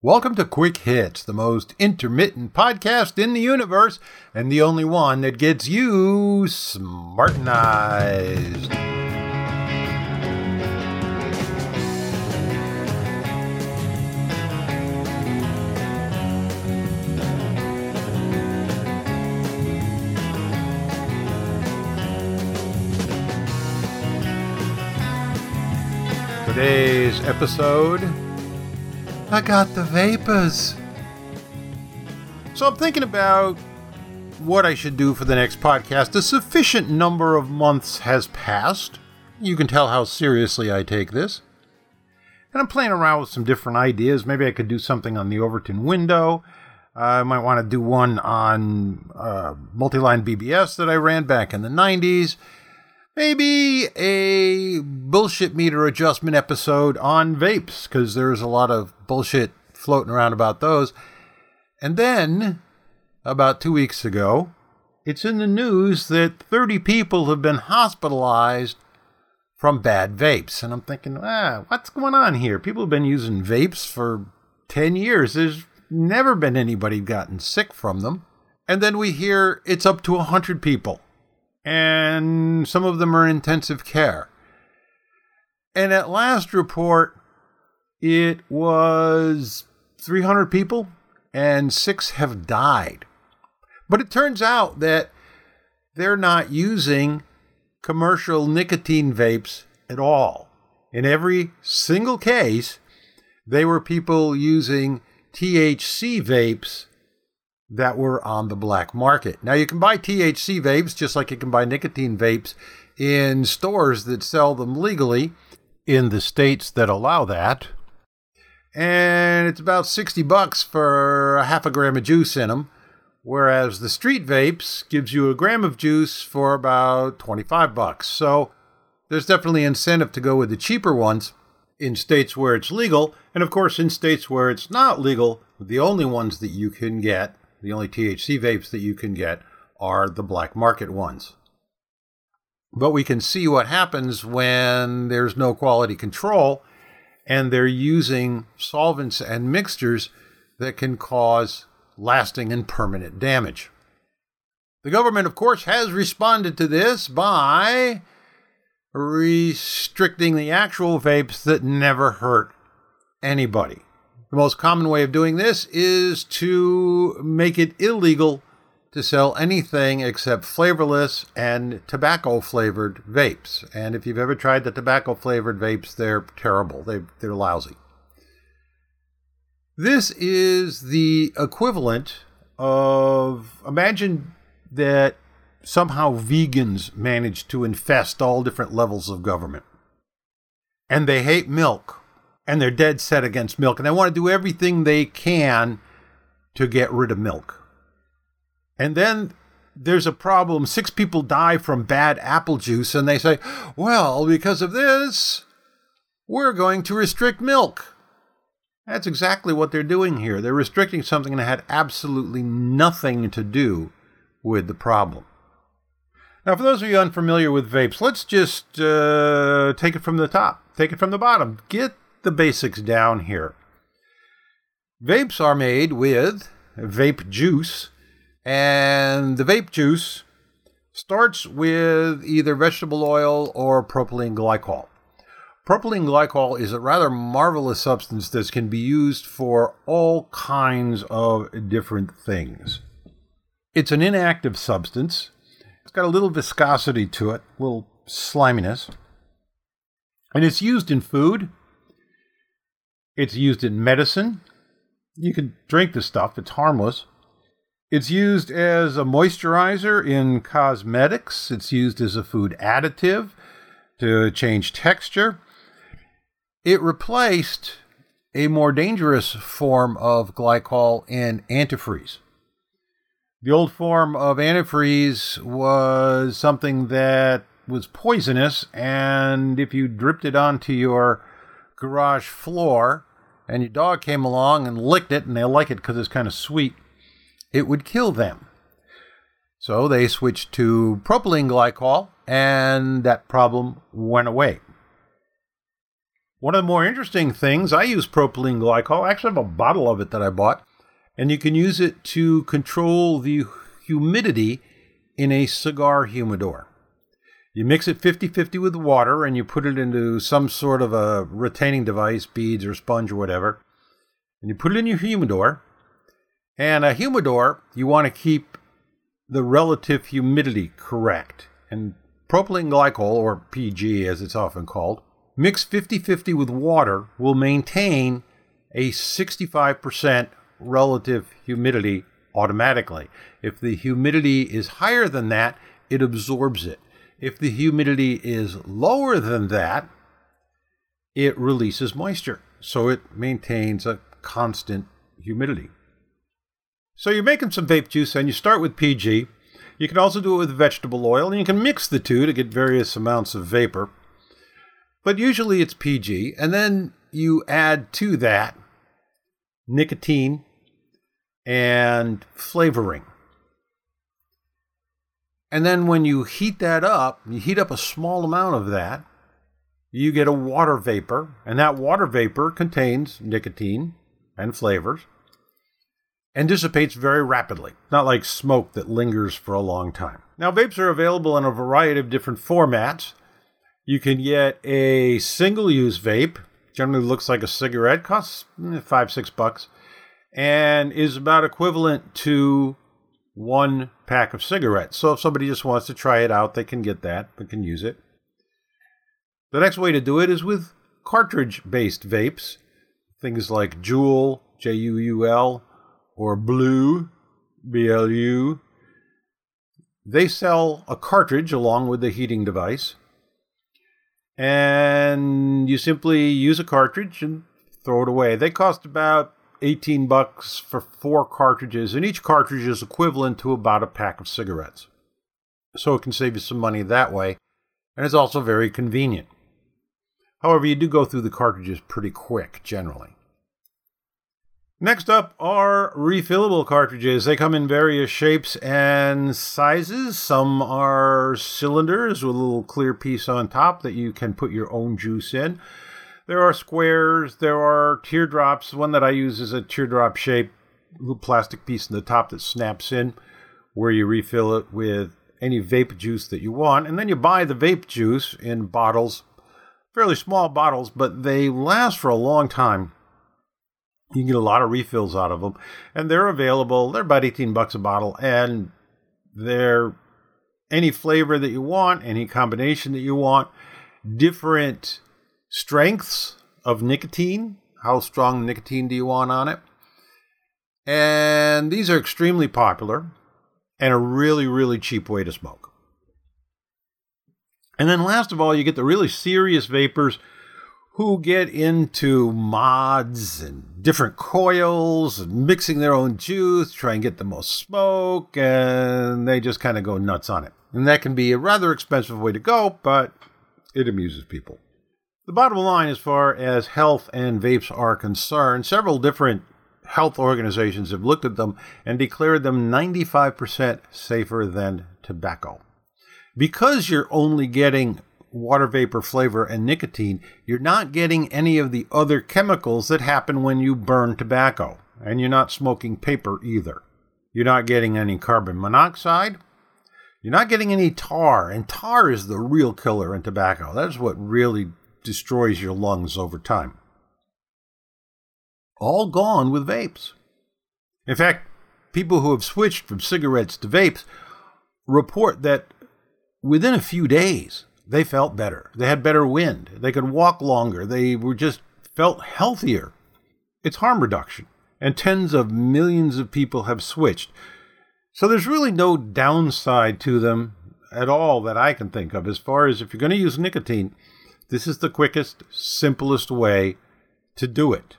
Welcome to Quick Hits, the most intermittent podcast in the universe, and the only one that gets you smartenized. Today's episode I got the vapors. So I'm thinking about what I should do for the next podcast. A sufficient number of months has passed. You can tell how seriously I take this. And I'm playing around with some different ideas. Maybe I could do something on the Overton window. I might want to do one on uh, multi-line BBS that I ran back in the 90s maybe a bullshit meter adjustment episode on vapes because there's a lot of bullshit floating around about those. And then, about two weeks ago, it's in the news that 30 people have been hospitalized from bad vapes. And I'm thinking, ah, what's going on here? People have been using vapes for 10 years. There's never been anybody gotten sick from them. And then we hear it's up to 100 people and some of them are in intensive care. And at last report, it was 300 people and six have died. But it turns out that they're not using commercial nicotine vapes at all. In every single case, they were people using THC vapes that were on the black market. Now, you can buy THC vapes just like you can buy nicotine vapes in stores that sell them legally in the states that allow that. And it's about 60 bucks for a half a gram of juice in them, whereas the street vapes gives you a gram of juice for about 25 bucks. So there's definitely incentive to go with the cheaper ones in states where it's legal, and of course in states where it's not legal, the only ones that you can get the only THC vapes that you can get are the black market ones. But we can see what happens when there's no quality control and they're using solvents and mixtures that can cause lasting and permanent damage. The government, of course, has responded to this by restricting the actual vapes that never hurt anybody. The most common way of doing this is to make it illegal to sell anything except flavorless and tobacco flavored vapes. And if you've ever tried the tobacco flavored vapes, they're terrible. They, they're lousy. This is the equivalent of imagine that somehow vegans manage to infest all different levels of government. And they hate milk and they're dead set against milk and they want to do everything they can to get rid of milk. And then there's a problem. Six people die from bad apple juice, and they say, well, because of this, we're going to restrict milk. That's exactly what they're doing here. They're restricting something that had absolutely nothing to do with the problem. Now, for those of you unfamiliar with vapes, let's just uh, take it from the top, take it from the bottom. Get the basics down here. Vapes are made with vape juice, and the vape juice starts with either vegetable oil or propylene glycol. Propylene glycol is a rather marvelous substance that can be used for all kinds of different things. It's an inactive substance. It's got a little viscosity to it, a little sliminess. And it's used in food, it's used in medicine. You can drink the stuff, it's harmless. It's used as a moisturizer in cosmetics. It's used as a food additive to change texture. It replaced a more dangerous form of glycol in antifreeze. The old form of antifreeze was something that was poisonous, and if you dripped it onto your garage floor, and your dog came along and licked it, and they like it because it's kind of sweet, it would kill them. So they switched to propylene glycol, and that problem went away. One of the more interesting things, I use propylene glycol. I actually have a bottle of it that I bought, and you can use it to control the humidity in a cigar humidor. You mix it 50 50 with water and you put it into some sort of a retaining device, beads or sponge or whatever, and you put it in your humidor. And a humidor, you want to keep the relative humidity correct. And propylene glycol, or PG as it's often called, mixed 50 50 with water will maintain a 65% relative humidity automatically. If the humidity is higher than that, it absorbs it. If the humidity is lower than that, it releases moisture. So it maintains a constant humidity. So you're making some vape juice and you start with PG. You can also do it with vegetable oil and you can mix the two to get various amounts of vapor. But usually it's PG. And then you add to that nicotine and flavoring. And then when you heat that up, you heat up a small amount of that, you get a water vapor, and that water vapor contains nicotine and flavors and dissipates very rapidly, not like smoke that lingers for a long time. Now, vapes are available in a variety of different formats. You can get a single use vape, generally looks like a cigarette, costs eh, five, six bucks and is about equivalent to one pack of cigarettes. So if somebody just wants to try it out, they can get that, they can use it. The next way to do it is with cartridge based vapes, things like Juul, J U U L, or Blue, B L U. They sell a cartridge along with the heating device. And you simply use a cartridge and throw it away. They cost about 18 bucks for four cartridges, and each cartridge is equivalent to about a pack of cigarettes. So it can save you some money that way, and it's also very convenient. However, you do go through the cartridges pretty quick generally. Next up are refillable cartridges. They come in various shapes and sizes. Some are cylinders with a little clear piece on top that you can put your own juice in. There are squares, there are teardrops. One that I use is a teardrop shape, little plastic piece in the top that snaps in, where you refill it with any vape juice that you want. And then you buy the vape juice in bottles, fairly small bottles, but they last for a long time. You can get a lot of refills out of them, and they're available. They're about 18 bucks a bottle, and they're any flavor that you want, any combination that you want, different strengths of nicotine. How strong nicotine do you want on it? And these are extremely popular and a really, really cheap way to smoke. And then last of all, you get the really serious vapers who get into mods and different coils and mixing their own juice, try and get the most smoke, and they just kind of go nuts on it. And that can be a rather expensive way to go, but it amuses people. The bottom line, as far as health and vapes are concerned, several different health organizations have looked at them and declared them 95% safer than tobacco. Because you're only getting water vapor flavor and nicotine, you're not getting any of the other chemicals that happen when you burn tobacco. And you're not smoking paper either. You're not getting any carbon monoxide. You're not getting any tar. And tar is the real killer in tobacco. That's what really destroys your lungs over time. All gone with vapes. In fact, people who have switched from cigarettes to vapes report that within a few days they felt better. They had better wind. They could walk longer. They were just felt healthier. It's harm reduction. And tens of millions of people have switched. So there's really no downside to them at all that I can think of as far as if you're going to use nicotine, this is the quickest, simplest way to do it.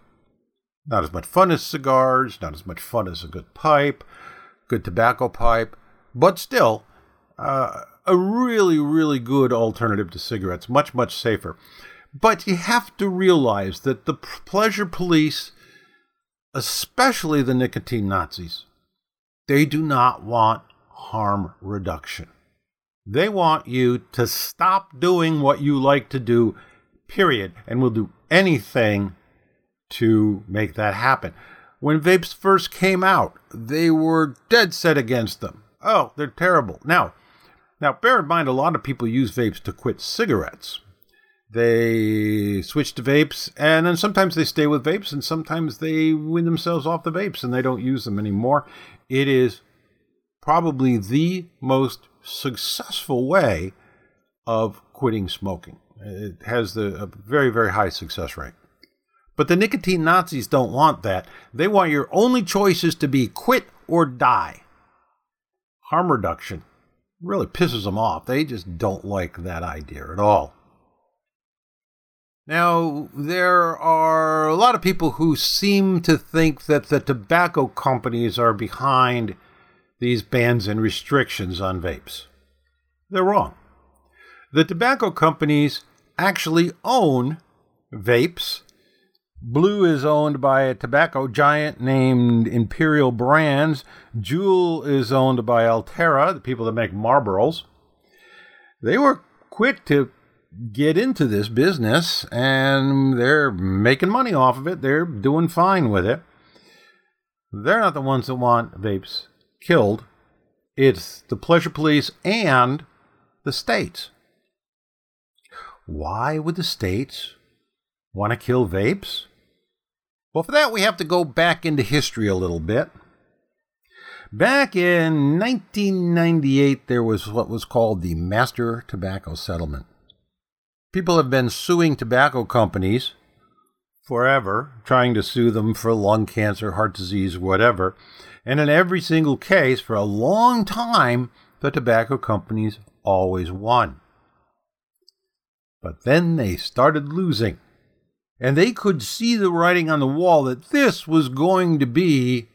Not as much fun as cigars, not as much fun as a good pipe, good tobacco pipe, but still uh, a really, really good alternative to cigarettes, much, much safer. But you have to realize that the pleasure police, especially the nicotine Nazis, they do not want harm reduction. They want you to stop doing what you like to do, period, and will do anything to make that happen. When vapes first came out, they were dead set against them. Oh, they're terrible. Now, now bear in mind a lot of people use vapes to quit cigarettes. They switch to vapes and then sometimes they stay with vapes and sometimes they win themselves off the vapes and they don't use them anymore. It is probably the most successful way of quitting smoking. It has the, a very, very high success rate. But the nicotine Nazis don't want that. They want your only choices to be quit or die. Harm reduction really pisses them off. They just don't like that idea at all. Now, there are a lot of people who seem to think that the tobacco companies are behind these bans and restrictions on vapes. They're wrong. The tobacco companies actually own vapes. Blue is owned by a tobacco giant named Imperial Brands. Juul is owned by Altria, the people that make Marlboros. They were quick to get into this business and they're making money off of it. They're doing fine with it. They're not the ones that want vapes killed. It's the pleasure police and the states. Why would the states want to kill vapes? Well, for that, we have to go back into history a little bit. Back in 1998, there was what was called the Master Tobacco Settlement. People have been suing tobacco companies forever, trying to sue them for lung cancer, heart disease, whatever. And in every single case, for a long time, the tobacco companies always won. But then they started losing. And they could see the writing on the wall that this was going to be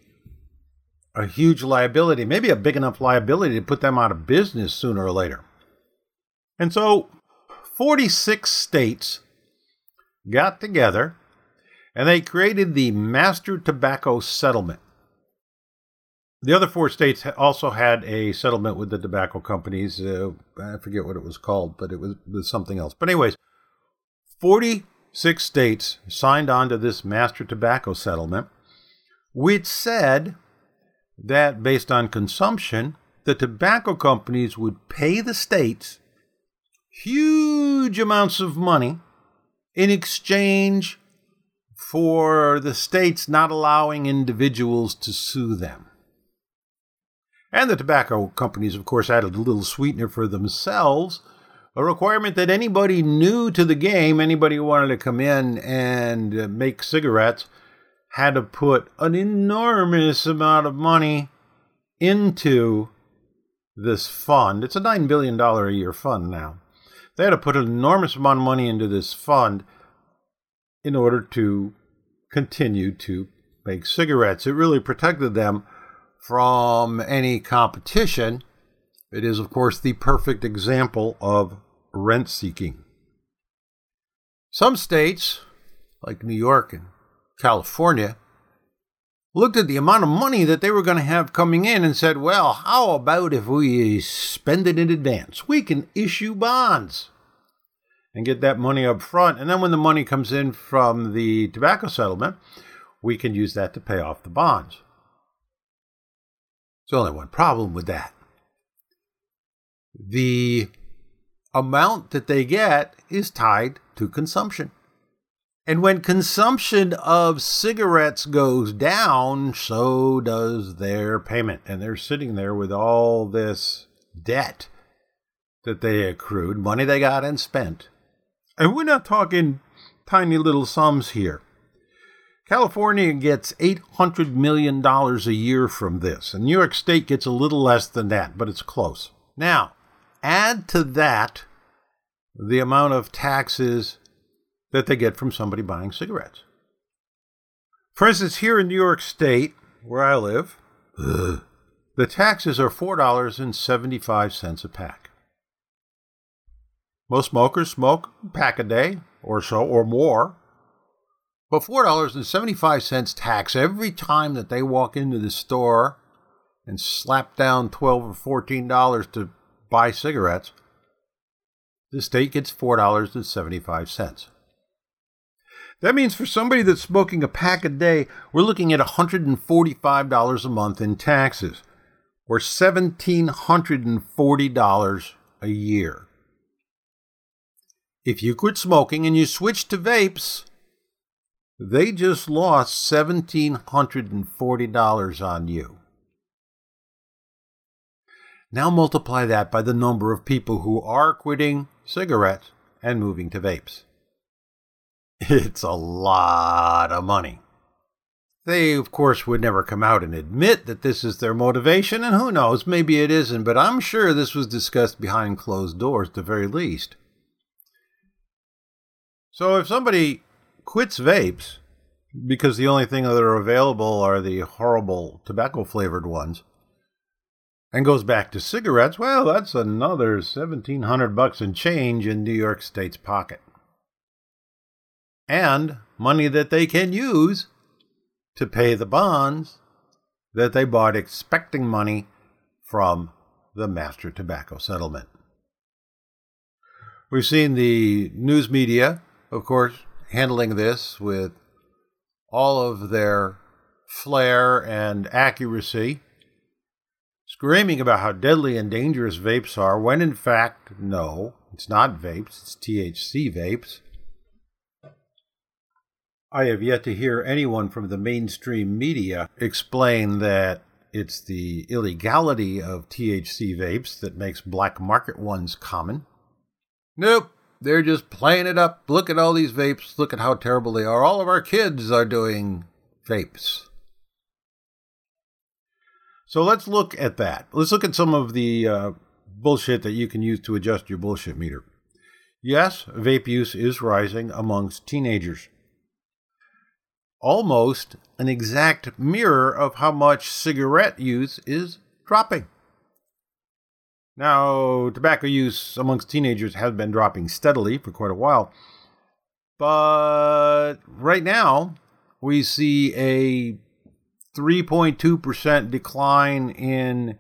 a huge liability, maybe a big enough liability to put them out of business sooner or later. And so 46 states got together and they created the Master Tobacco Settlement. The other four states also had a settlement with the tobacco companies. Uh, I forget what it was called, but it was, was something else. But, anyways, 46 states signed on to this Master Tobacco Settlement, which said that based on consumption, the tobacco companies would pay the states huge amounts of money in exchange for the states not allowing individuals to sue them. And the tobacco companies, of course, added a little sweetener for themselves a requirement that anybody new to the game, anybody who wanted to come in and uh, make cigarettes, had to put an enormous amount of money into this fund. It's a $9 billion a year fund now. They had to put an enormous amount of money into this fund in order to continue to make cigarettes. It really protected them from any competition. It is, of course, the perfect example of rent seeking. Some states, like New York and California, looked at the amount of money that they were going to have coming in and said, well, how about if we spend it in advance? We can issue bonds and get that money up front. And then when the money comes in from the tobacco settlement, we can use that to pay off the bonds. There's only one problem with that. The amount that they get is tied to consumption. And when consumption of cigarettes goes down, so does their payment. And they're sitting there with all this debt that they accrued, money they got and spent. And we're not talking tiny little sums here. California gets $800 million a year from this, and New York State gets a little less than that, but it's close. Now, add to that the amount of taxes that they get from somebody buying cigarettes. For instance, here in New York State, where I live, the taxes are $4.75 a pack. Most smokers smoke a pack a day or so or more. But $4.75 tax every time that they walk into the store and slap down 12 or $14 to buy cigarettes, the state gets $4.75. That means for somebody that's smoking a pack a day, we're looking at $145 a month in taxes, or $1,740 a year. If you quit smoking and you switch to vapes, they just lost $1,740 on you. Now multiply that by the number of people who are quitting cigarettes and moving to vapes. It's a lot of money. They, of course, would never come out and admit that this is their motivation, and who knows, maybe it isn't, but I'm sure this was discussed behind closed doors at the very least. So if somebody quits vapes because the only thing that are available are the horrible tobacco flavored ones, and goes back to cigarettes, well, that's another 1700 bucks and change in New York State's pocket. And money that they can use to pay the bonds that they bought expecting money from the master tobacco settlement. We've seen the news media, of course, handling this with all of their flair and accuracy screaming about how deadly and dangerous vapes are, when in fact, no, it's not vapes, it's THC vapes. I have yet to hear anyone from the mainstream media explain that it's the illegality of THC vapes that makes black market ones common. Nope, they're just playing it up. Look at all these vapes. Look at how terrible they are. All of our kids are doing vapes. So let's look at that. Let's look at some of the uh, bullshit that you can use to adjust your bullshit meter. Yes, vape use is rising amongst teenagers. Almost an exact mirror of how much cigarette use is dropping. Now, tobacco use amongst teenagers has been dropping steadily for quite a while. But right now, we see a 3.2% decline in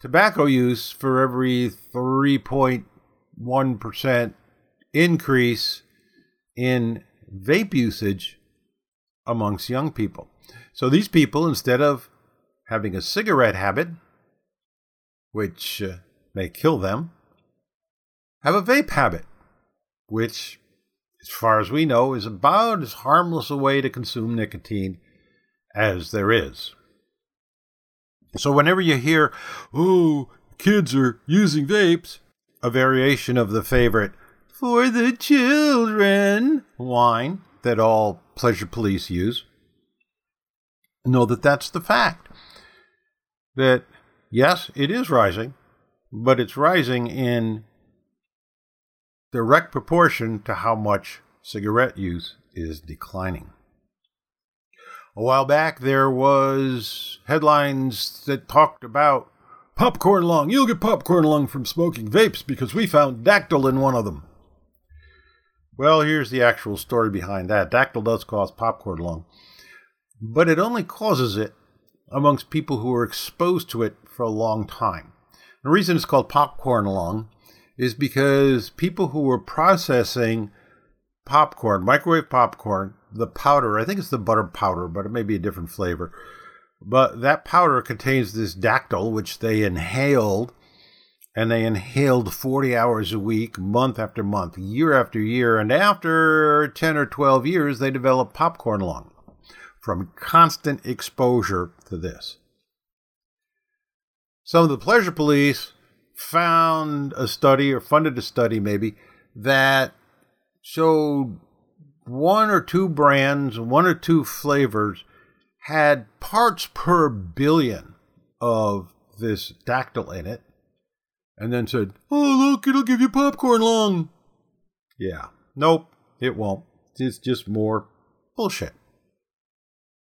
tobacco use for every 3.1% increase in vape usage amongst young people. So these people, instead of having a cigarette habit, which uh, may kill them, have a vape habit, which, as far as we know, is about as harmless a way to consume nicotine as there is. So whenever you hear, oh, kids are using vapes, a variation of the favorite for the children line that all pleasure police use, know that that's the fact. That, yes, it is rising, but it's rising in direct proportion to how much cigarette use is declining. A while back, there was headlines that talked about popcorn lung. You'll get popcorn lung from smoking vapes because we found diacetyl in one of them. Well, here's the actual story behind that. Diacetyl does cause popcorn lung, but it only causes it amongst people who are exposed to it for a long time. The reason it's called popcorn lung is because people who were processing popcorn, microwave popcorn, the powder. I think it's the butter powder, but it may be a different flavor. But that powder contains this diacetyl, which they inhaled, and they inhaled 40 hours a week, month after month, year after year. And after 10 or 12 years, they developed popcorn lung from constant exposure to this. Some of the pleasure police found a study, or funded a study maybe, that showed one or two brands, one or two flavors had parts per billion of this diacetyl in it, and then said, Oh, look, it'll give you popcorn lung. Yeah, nope, it won't. It's just more bullshit.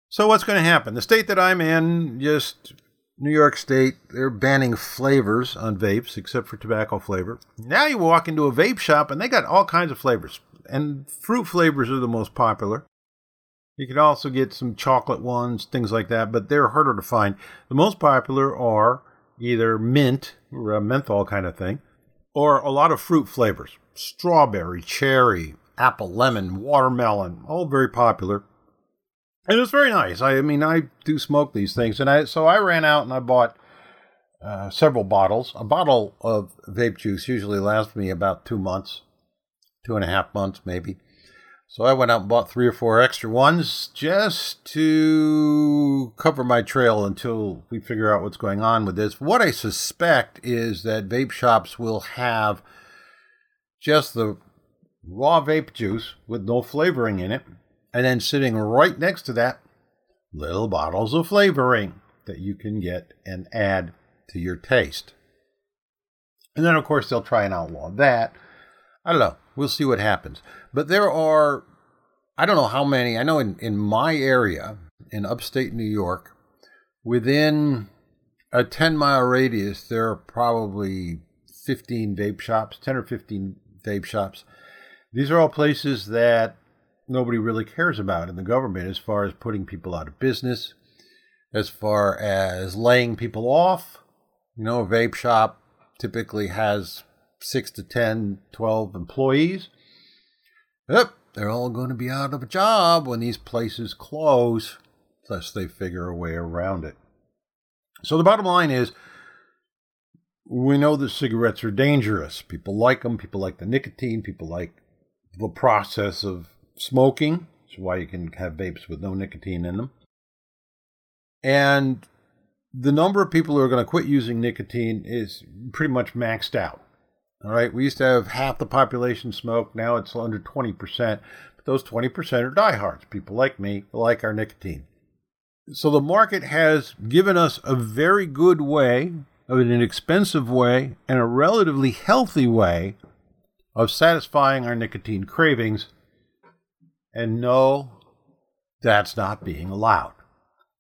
So, what's going to happen? The state that I'm in, just New York State, they're banning flavors on vapes except for tobacco flavor. Now you walk into a vape shop and they got all kinds of flavors and fruit flavors are the most popular. You can also get some chocolate ones, things like that, but they're harder to find. The most popular are either mint or a menthol kind of thing, or a lot of fruit flavors strawberry, cherry, apple, lemon, watermelon, all very popular. And it was very nice. I, mean, I do smoke these things, and I so I ran out and I bought uh, several bottles. A bottle of vape juice usually lasts me about two months, two and a half months maybe. So I went out and bought three or four extra ones just to cover my trail until we figure out what's going on with this. What I suspect is that vape shops will have just the raw vape juice with no flavoring in it, and then sitting right next to that, little bottles of flavoring that you can get and add to your taste. And then, of course, they'll try and outlaw that. I don't know. We'll see what happens. But there are, I don't know how many, I know in, in my area, in upstate New York, within a 10 mile radius, there are probably 15 vape shops, 10 or 15 vape shops. These are all places that nobody really cares about in the government as far as putting people out of business, as far as laying people off. You know, a vape shop typically has six to 10, 12 employees. Yep, they're all going to be out of a job when these places close, unless they figure a way around it. So the bottom line is we know that cigarettes are dangerous. People like them, people like the nicotine, people like the process of smoking. That's why you can have vapes with no nicotine in them. And the number of people who are going to quit using nicotine is pretty much maxed out. All right, we used to have half the population smoke. Now it's under 20%. But those 20% are diehards, people like me like our nicotine. So the market has given us a very good way, an inexpensive way, and a relatively healthy way of satisfying our nicotine cravings. And no, that's not being allowed.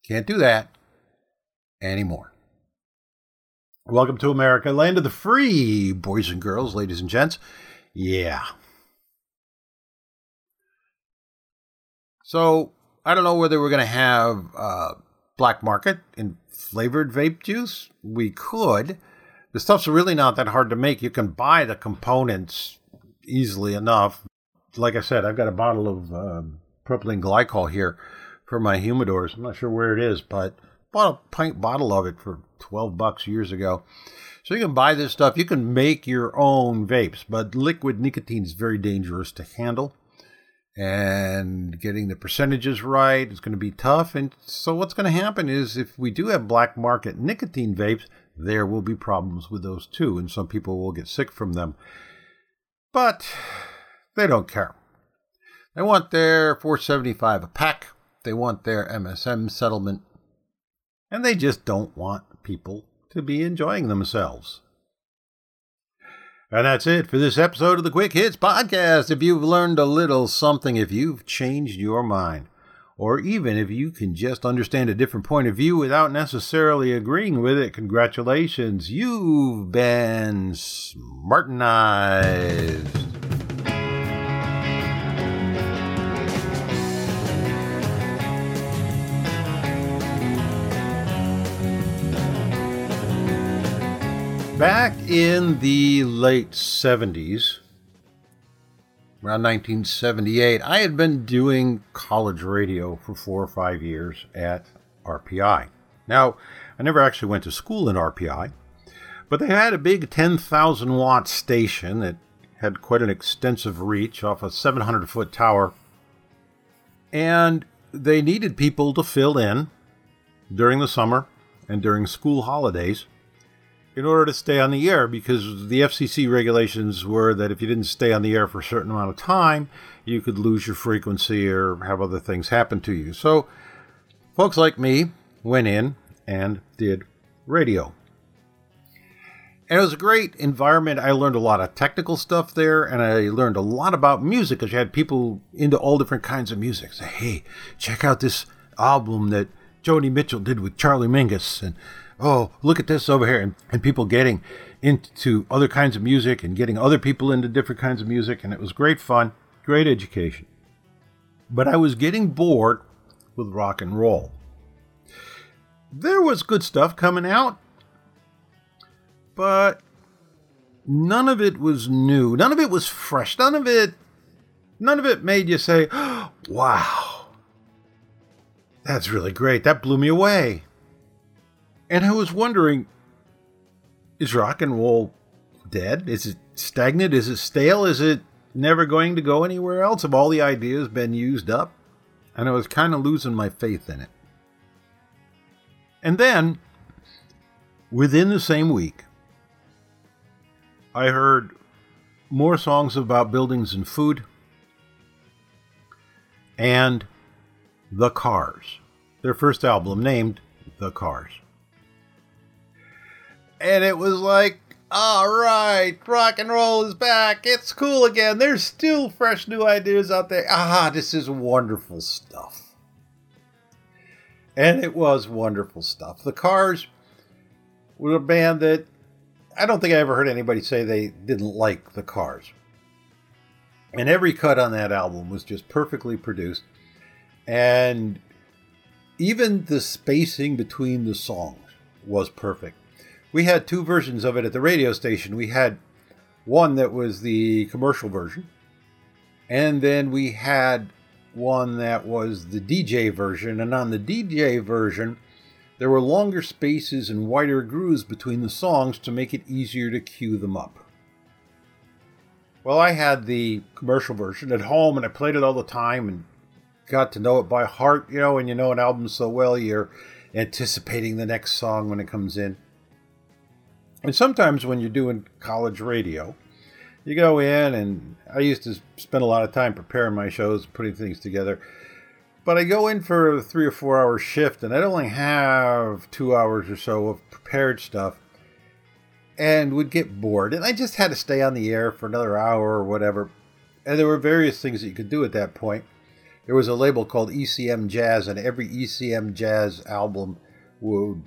Can't do that anymore. Welcome to America, land of the free, boys and girls, ladies and gents. Yeah. So, I don't know whether we're going to have uh, black market in flavored vape juice. We could. The stuff's really not that hard to make. You can buy the components easily enough. Like I said, I've got a bottle of um, propylene glycol here for my humidors. I'm not sure where it is, but bought a pint bottle of it for 12 bucks years ago. So you can buy this stuff. You can make your own vapes, but liquid nicotine is very dangerous to handle. And getting the percentages right is going to be tough. And so what's going to happen is if we do have black market nicotine vapes, there will be problems with those too. And some people will get sick from them. But they don't care. They want their 475 a pack. They want their MSM settlement and they just don't want people to be enjoying themselves. And that's it for this episode of the Quick Hits Podcast. If you've learned a little something, if you've changed your mind, or even if you can just understand a different point of view without necessarily agreeing with it, congratulations, you've been smartenized. Back in the late 70s, around 1978, I had been doing college radio for four or five years at RPI. Now, I never actually went to school in RPI, but they had a big 10,000 watt station that had quite an extensive reach off a 700 foot tower. And they needed people to fill in during the summer and during school holidays in order to stay on the air because the FCC regulations were that if you didn't stay on the air for a certain amount of time, you could lose your frequency or have other things happen to you. So, folks like me went in and did radio. And it was a great environment. I learned a lot of technical stuff there, and I learned a lot about music because you had people into all different kinds of music. Say, hey, check out this album that Joni Mitchell did with Charlie Mingus, and oh, look at this over here, and, and people getting into other kinds of music and getting other people into different kinds of music, and it was great fun, great education. But I was getting bored with rock and roll. There was good stuff coming out, but none of it was new. None of it was fresh. None of it none of it made you say, wow, that's really great. That blew me away. And I was wondering, is rock and roll dead? Is it stagnant? Is it stale? Is it never going to go anywhere else? Have all the ideas been used up? And I was kind of losing my faith in it. And then, within the same week, I heard more songs about buildings and food and The Cars, their first album named The Cars. And it was like, all right, rock and roll is back. It's cool again. There's still fresh new ideas out there. Ah, this is wonderful stuff. And it was wonderful stuff. The Cars were a band that I don't think I ever heard anybody say they didn't like The Cars. And every cut on that album was just perfectly produced. And even the spacing between the songs was perfect. We had two versions of it at the radio station. We had one that was the commercial version, and then we had one that was the DJ version. And on the DJ version, there were longer spaces and wider grooves between the songs to make it easier to cue them up. Well, I had the commercial version at home and I played it all the time and got to know it by heart. You know, when you know an album so well, you're anticipating the next song when it comes in. And sometimes when you're doing college radio, you go in and I used to spend a lot of time preparing my shows, putting things together. But I go in for a three or four hour shift and I'd only have two hours or so of prepared stuff and would get bored. And I just had to stay on the air for another hour or whatever. And there were various things that you could do at that point. There was a label called ECM Jazz, and every ECM Jazz album would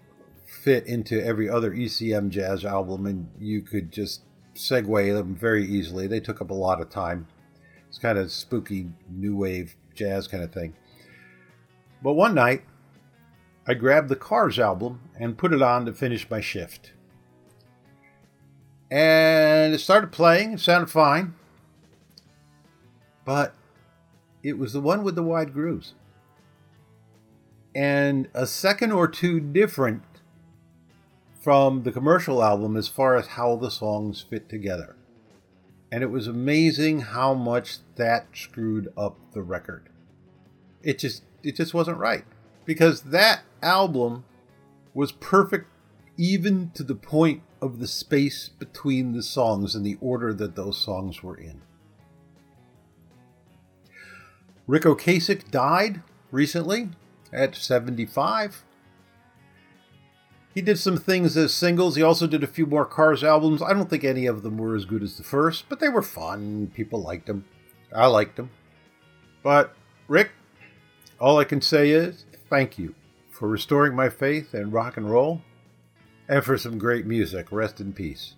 fit into every other ECM Jazz album, and you could just segue them very easily. They took up a lot of time. It's kind of spooky new wave jazz kind of thing. But one night, I grabbed the Cars album and put it on to finish my shift and it started playing. It sounded fine, but it was the one with the wide grooves, and a second or two different from the commercial album as far as how the songs fit together. And it was amazing how much that screwed up the record. It just it just wasn't right because that album was perfect even to the point of the space between the songs and the order that those songs were in. Ric Ocasek died recently at 75. He did some things as singles. He also did a few more Cars albums. I don't think any of them were as good as the first, but they were fun. People liked them. I liked them. But, Rick, all I can say is thank you for restoring my faith in rock and roll and for some great music. Rest in peace.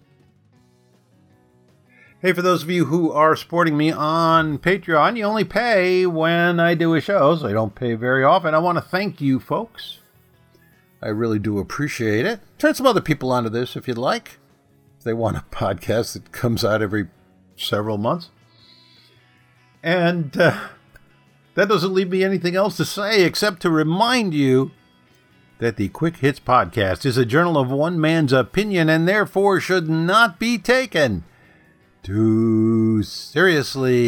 Hey, for those of you who are supporting me on Patreon, you only pay when I do a show, so I don't pay very often. I want to thank you folks. I really do appreciate it. Turn some other people onto this if you'd like. If they want a podcast that comes out every several months. And uh, that doesn't leave me anything else to say except to remind you that the Quick Hits Podcast is a journal of one man's opinion and therefore should not be taken too seriously.